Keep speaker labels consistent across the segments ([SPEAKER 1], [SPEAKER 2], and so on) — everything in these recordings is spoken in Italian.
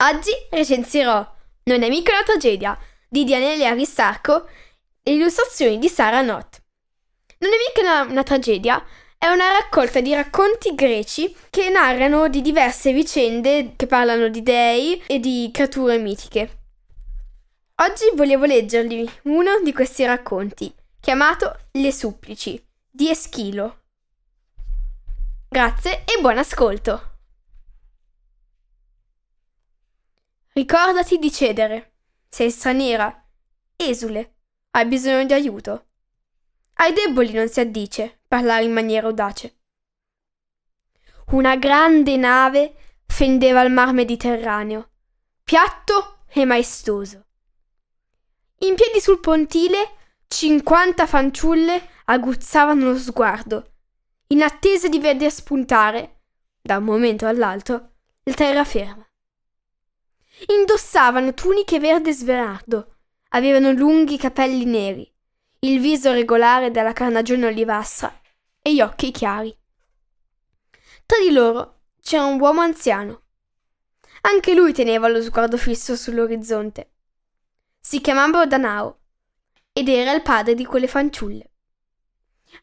[SPEAKER 1] Oggi recensirò Non è mica una tragedia di Dianele Aristarco e illustrazioni di Sara Not. Non è mica una, una tragedia, è una raccolta di racconti greci che narrano di diverse vicende che parlano di dei e di creature mitiche. Oggi volevo leggervi uno di questi racconti, chiamato Le supplici, di Eschilo. Grazie e buon ascolto! Ricordati di cedere. Sei straniera, esule, hai bisogno di aiuto. Ai deboli non si addice parlare in maniera audace. Una grande nave fendeva il mar Mediterraneo, piatto e maestoso. In piedi sul pontile, cinquanta fanciulle aguzzavano lo sguardo, in attesa di veder spuntare, da un momento all'altro, il terraferma. Indossavano tuniche verde sverardo, avevano lunghi capelli neri, il viso regolare della carnagione olivastra e gli occhi chiari. Tra di loro c'era un uomo anziano. Anche lui teneva lo sguardo fisso sull'orizzonte. Si chiamava Danao ed era il padre di quelle fanciulle.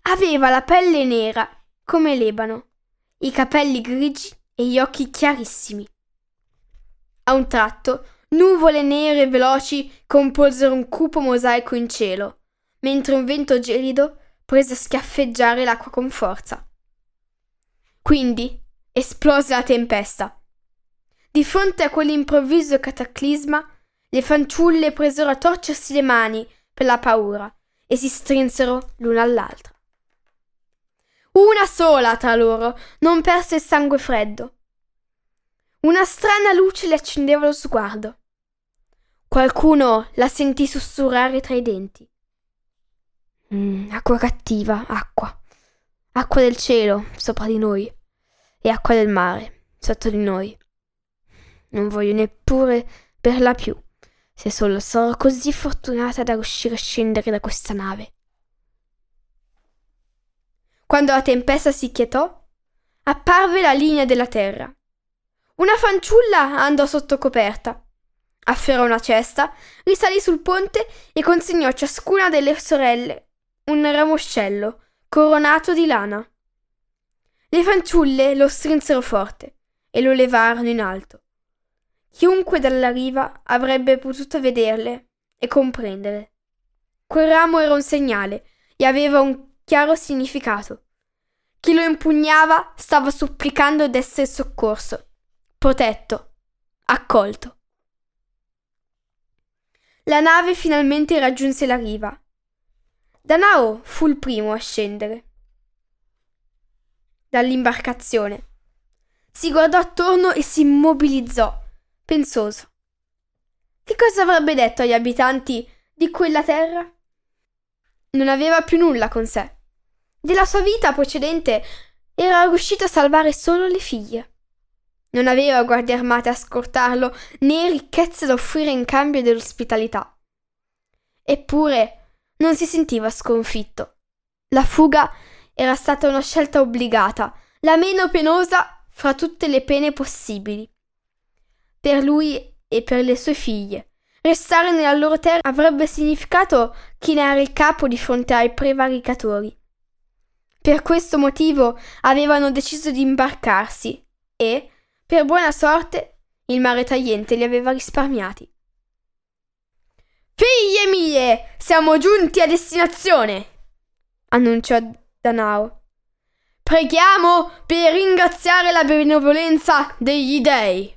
[SPEAKER 1] Aveva la pelle nera come l'ebano, i capelli grigi e gli occhi chiarissimi. A un tratto, nuvole nere e veloci composero un cupo mosaico in cielo, mentre un vento gelido prese a schiaffeggiare l'acqua con forza. Quindi esplose la tempesta. Di fronte a quell'improvviso cataclisma, le fanciulle presero a torcersi le mani per la paura e si strinsero l'una all'altra. Una sola tra loro non perse il sangue freddo una strana luce le accendeva lo sguardo. Qualcuno la sentì sussurrare tra i denti. Mm, acqua cattiva, acqua. Acqua del cielo sopra di noi e acqua del mare sotto di noi. Non voglio neppure berla più, se solo sarò così fortunata da riuscire a scendere da questa nave. Quando la tempesta si quietò, apparve la linea della terra una fanciulla andò sotto coperta. Afferrò una cesta, risalì sul ponte e consegnò a ciascuna delle sorelle un ramoscello coronato di lana. Le fanciulle lo strinsero forte e lo levarono in alto. Chiunque dalla riva avrebbe potuto vederle e comprendere. Quel ramo era un segnale e aveva un chiaro significato. Chi lo impugnava stava supplicando d'essere soccorso protetto, accolto. La nave finalmente raggiunse la riva. Danao fu il primo a scendere dall'imbarcazione. Si guardò attorno e si immobilizzò, pensoso. Che cosa avrebbe detto agli abitanti di quella terra? Non aveva più nulla con sé. Della sua vita precedente era riuscito a salvare solo le figlie. Non aveva guardie armate a scortarlo, né ricchezze da offrire in cambio dell'ospitalità. Eppure non si sentiva sconfitto. La fuga era stata una scelta obbligata, la meno penosa fra tutte le pene possibili. Per lui e per le sue figlie. Restare nella loro terra avrebbe significato chinare il capo di fronte ai prevaricatori. Per questo motivo avevano deciso di imbarcarsi e, per buona sorte, Il mare tagliente li aveva risparmiati. Figlie mie, siamo giunti a destinazione, annunciò Danao. Preghiamo per ringraziare la benevolenza degli dei.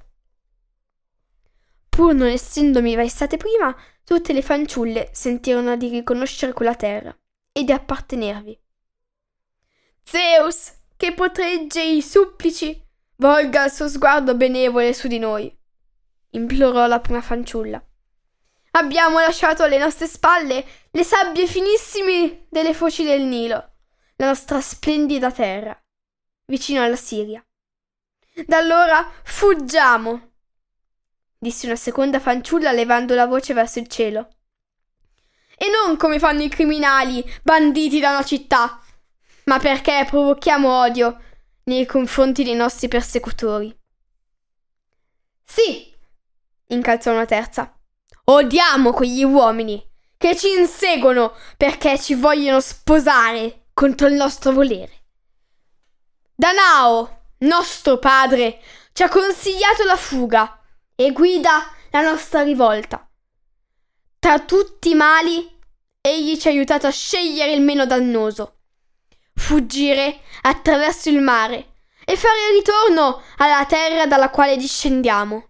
[SPEAKER 1] Pur non essendomi mai state prima, tutte le fanciulle sentirono di riconoscere quella terra e di appartenervi. Zeus, che protegge i supplici, volga il suo sguardo benevole su di noi, implorò la prima fanciulla. Abbiamo lasciato alle nostre spalle le sabbie finissime delle foci del Nilo, la nostra splendida terra, vicino alla Siria. Da allora fuggiamo, disse una seconda fanciulla levando la voce verso il cielo. E non come fanno i criminali, banditi da una città, ma perché provochiamo odio nei confronti dei nostri persecutori. Sì, incalzò una terza. Odiamo quegli uomini che ci inseguono perché ci vogliono sposare contro il nostro volere. Danao, nostro padre, ci ha consigliato la fuga e guida la nostra rivolta. Tra tutti i mali, egli ci ha aiutato a scegliere il meno dannoso fuggire attraverso il mare e fare ritorno alla terra dalla quale discendiamo.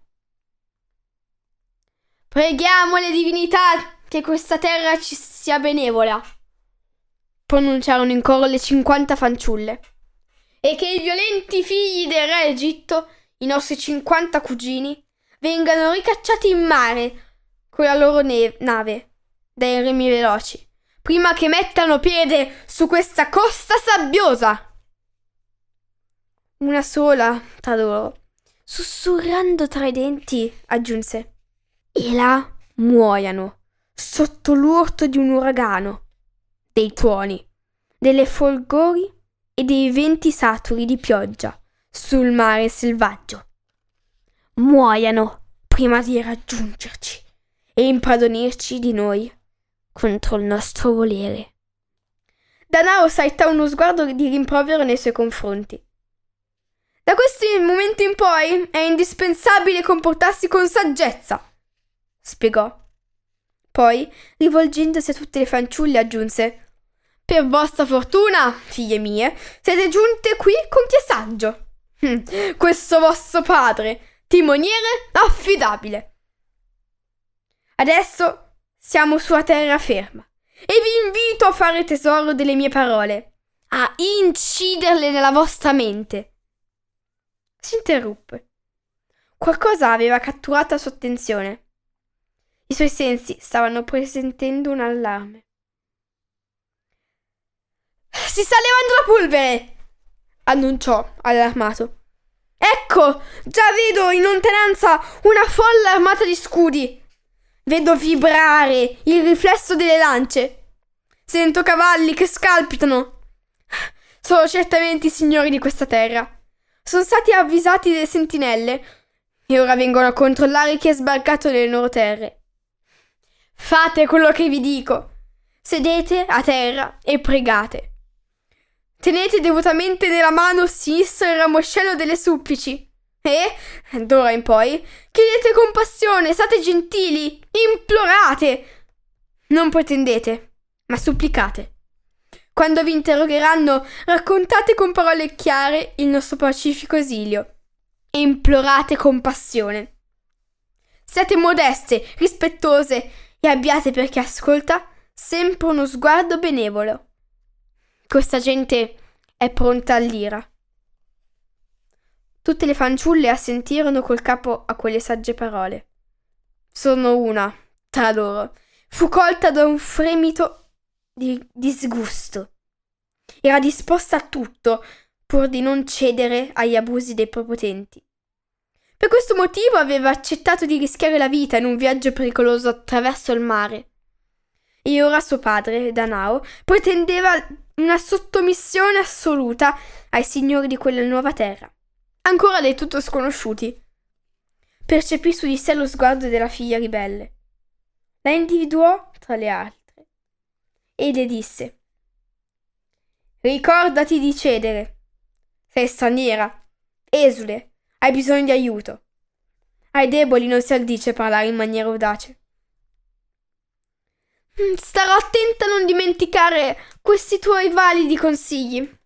[SPEAKER 1] Preghiamo le divinità che questa terra ci sia benevola, pronunciarono in coro le cinquanta fanciulle, e che i violenti figli del re Egitto, i nostri cinquanta cugini, vengano ricacciati in mare con la loro ne- nave dai remi veloci prima che mettano piede su questa costa sabbiosa. Una sola tra loro, sussurrando tra i denti, aggiunse. E là muoiano, sotto l'urto di un uragano, dei tuoni, delle folgori e dei venti saturi di pioggia sul mare selvaggio. Muoiano prima di raggiungerci e impadronirci di noi contro il nostro volere. Danao saetta uno sguardo di rimprovero nei suoi confronti. Da questo momento in poi è indispensabile comportarsi con saggezza, spiegò. Poi, rivolgendosi a tutte le fanciulle, aggiunse Per vostra fortuna, figlie mie, siete giunte qui con chi è saggio. Hm, questo vostro padre, timoniere affidabile. Adesso siamo sulla terraferma e vi invito a fare tesoro delle mie parole, a inciderle nella vostra mente. Si interruppe. Qualcosa aveva catturato la sua attenzione. I suoi sensi stavano presentendo un allarme. Si sta levando la polvere! annunciò, allarmato. Ecco, già vedo in lontananza una folla armata di scudi. Vedo vibrare il riflesso delle lance. Sento cavalli che scalpitano. Sono certamente i signori di questa terra. Sono stati avvisati delle sentinelle e ora vengono a controllare chi è sbarcato nelle loro terre. Fate quello che vi dico. Sedete a terra e pregate. Tenete devotamente nella mano sinistra il ramoscello delle supplici e, d'ora in poi, chiedete compassione, state gentili, implorate. Non pretendete, ma supplicate. Quando vi interrogheranno, raccontate con parole chiare il nostro pacifico esilio e implorate compassione. Siate modeste, rispettose e abbiate per chi ascolta sempre uno sguardo benevolo. Questa gente è pronta all'ira. Tutte le fanciulle assentirono col capo a quelle sagge parole. Sono una, tra loro, fu colta da un fremito di disgusto. Era disposta a tutto pur di non cedere agli abusi dei prepotenti. Per questo motivo aveva accettato di rischiare la vita in un viaggio pericoloso attraverso il mare. E ora suo padre, Danao, pretendeva una sottomissione assoluta ai signori di quella nuova terra ancora del tutto sconosciuti. Percepì su di sé lo sguardo della figlia ribelle. La individuò tra le altre e le disse Ricordati di cedere. Sei straniera, esule, hai bisogno di aiuto. Ai deboli non si addice parlare in maniera audace. Mm, starò attenta a non dimenticare questi tuoi validi consigli.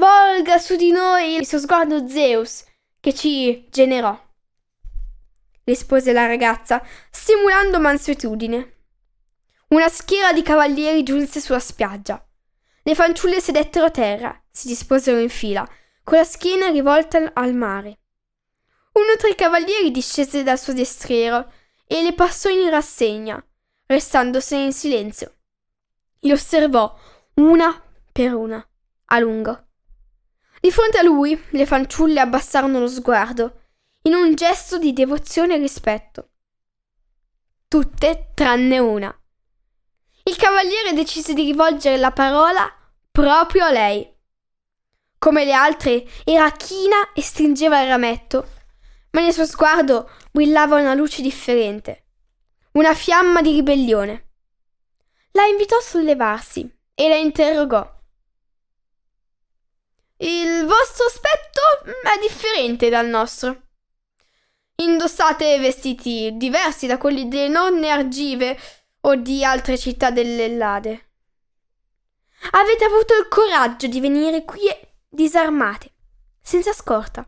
[SPEAKER 1] Volga su di noi il suo sguardo Zeus, che ci generò, rispose la ragazza, simulando mansuetudine. Una schiera di cavalieri giunse sulla spiaggia. Le fanciulle sedettero a terra, si disposero in fila, con la schiena rivolta al mare. Uno tra i cavalieri discese dal suo destriero e le passò in rassegna, restandosene in silenzio. Li osservò una per una, a lungo. Di fronte a lui le fanciulle abbassarono lo sguardo, in un gesto di devozione e rispetto. Tutte tranne una. Il cavaliere decise di rivolgere la parola proprio a lei. Come le altre, era china e stringeva il rametto, ma nel suo sguardo brillava una luce differente, una fiamma di ribellione. La invitò a sollevarsi e la interrogò. Il vostro aspetto è differente dal nostro. Indossate vestiti diversi da quelli delle nonne argive o di altre città dell'Ellade. Avete avuto il coraggio di venire qui disarmate, senza scorta.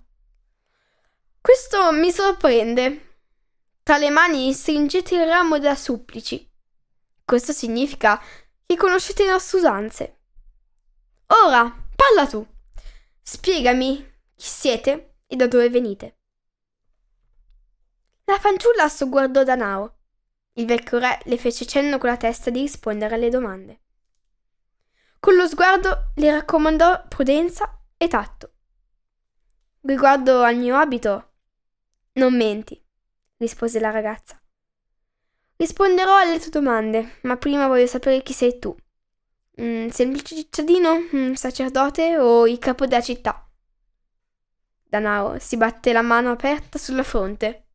[SPEAKER 1] Questo mi sorprende. Tra le mani stringete il ramo da supplici. Questo significa che conoscete le nostre usanze. Ora, parla tu. Spiegami chi siete e da dove venite. La fanciulla sogguardò Danao. Il vecchio re le fece cenno con la testa di rispondere alle domande. Con lo sguardo le raccomandò prudenza e tatto. Riguardo al mio abito, non menti, rispose la ragazza. Risponderò alle tue domande, ma prima voglio sapere chi sei tu. Un semplice cittadino, un sacerdote o il capo della città? Danao si batté la mano aperta sulla fronte.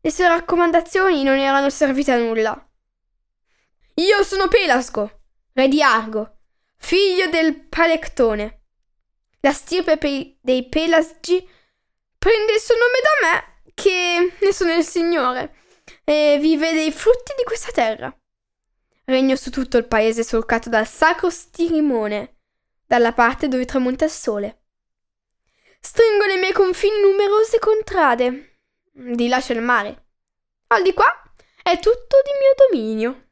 [SPEAKER 1] Le sue raccomandazioni non erano servite a nulla. Io sono Pelasgo, re di Argo, figlio del Palectone. La stirpe pe- dei Pelasgi prende il suo nome da me, che ne sono il signore, e vive dei frutti di questa terra. Regno su tutto il paese solcato dal sacro stirimone, dalla parte dove tramonta il sole. Stringo nei miei confini numerose contrade. Di là c'è il mare. Al di qua è tutto di mio dominio.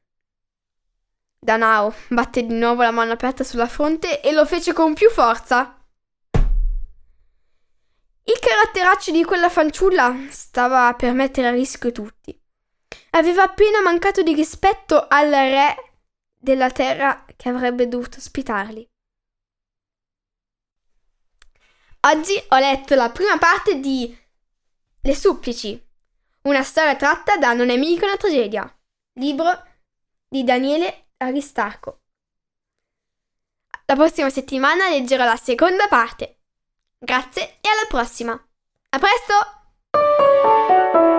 [SPEAKER 1] Danao batté di nuovo la mano aperta sulla fronte e lo fece con più forza. Il caratteraccio di quella fanciulla stava per mettere a rischio tutti. Aveva appena mancato di rispetto al re della terra che avrebbe dovuto ospitarli. Oggi ho letto la prima parte di Le supplici, una storia tratta da Non è mica una tragedia, libro di Daniele Aristarco. La prossima settimana leggerò la seconda parte. Grazie e alla prossima. A presto!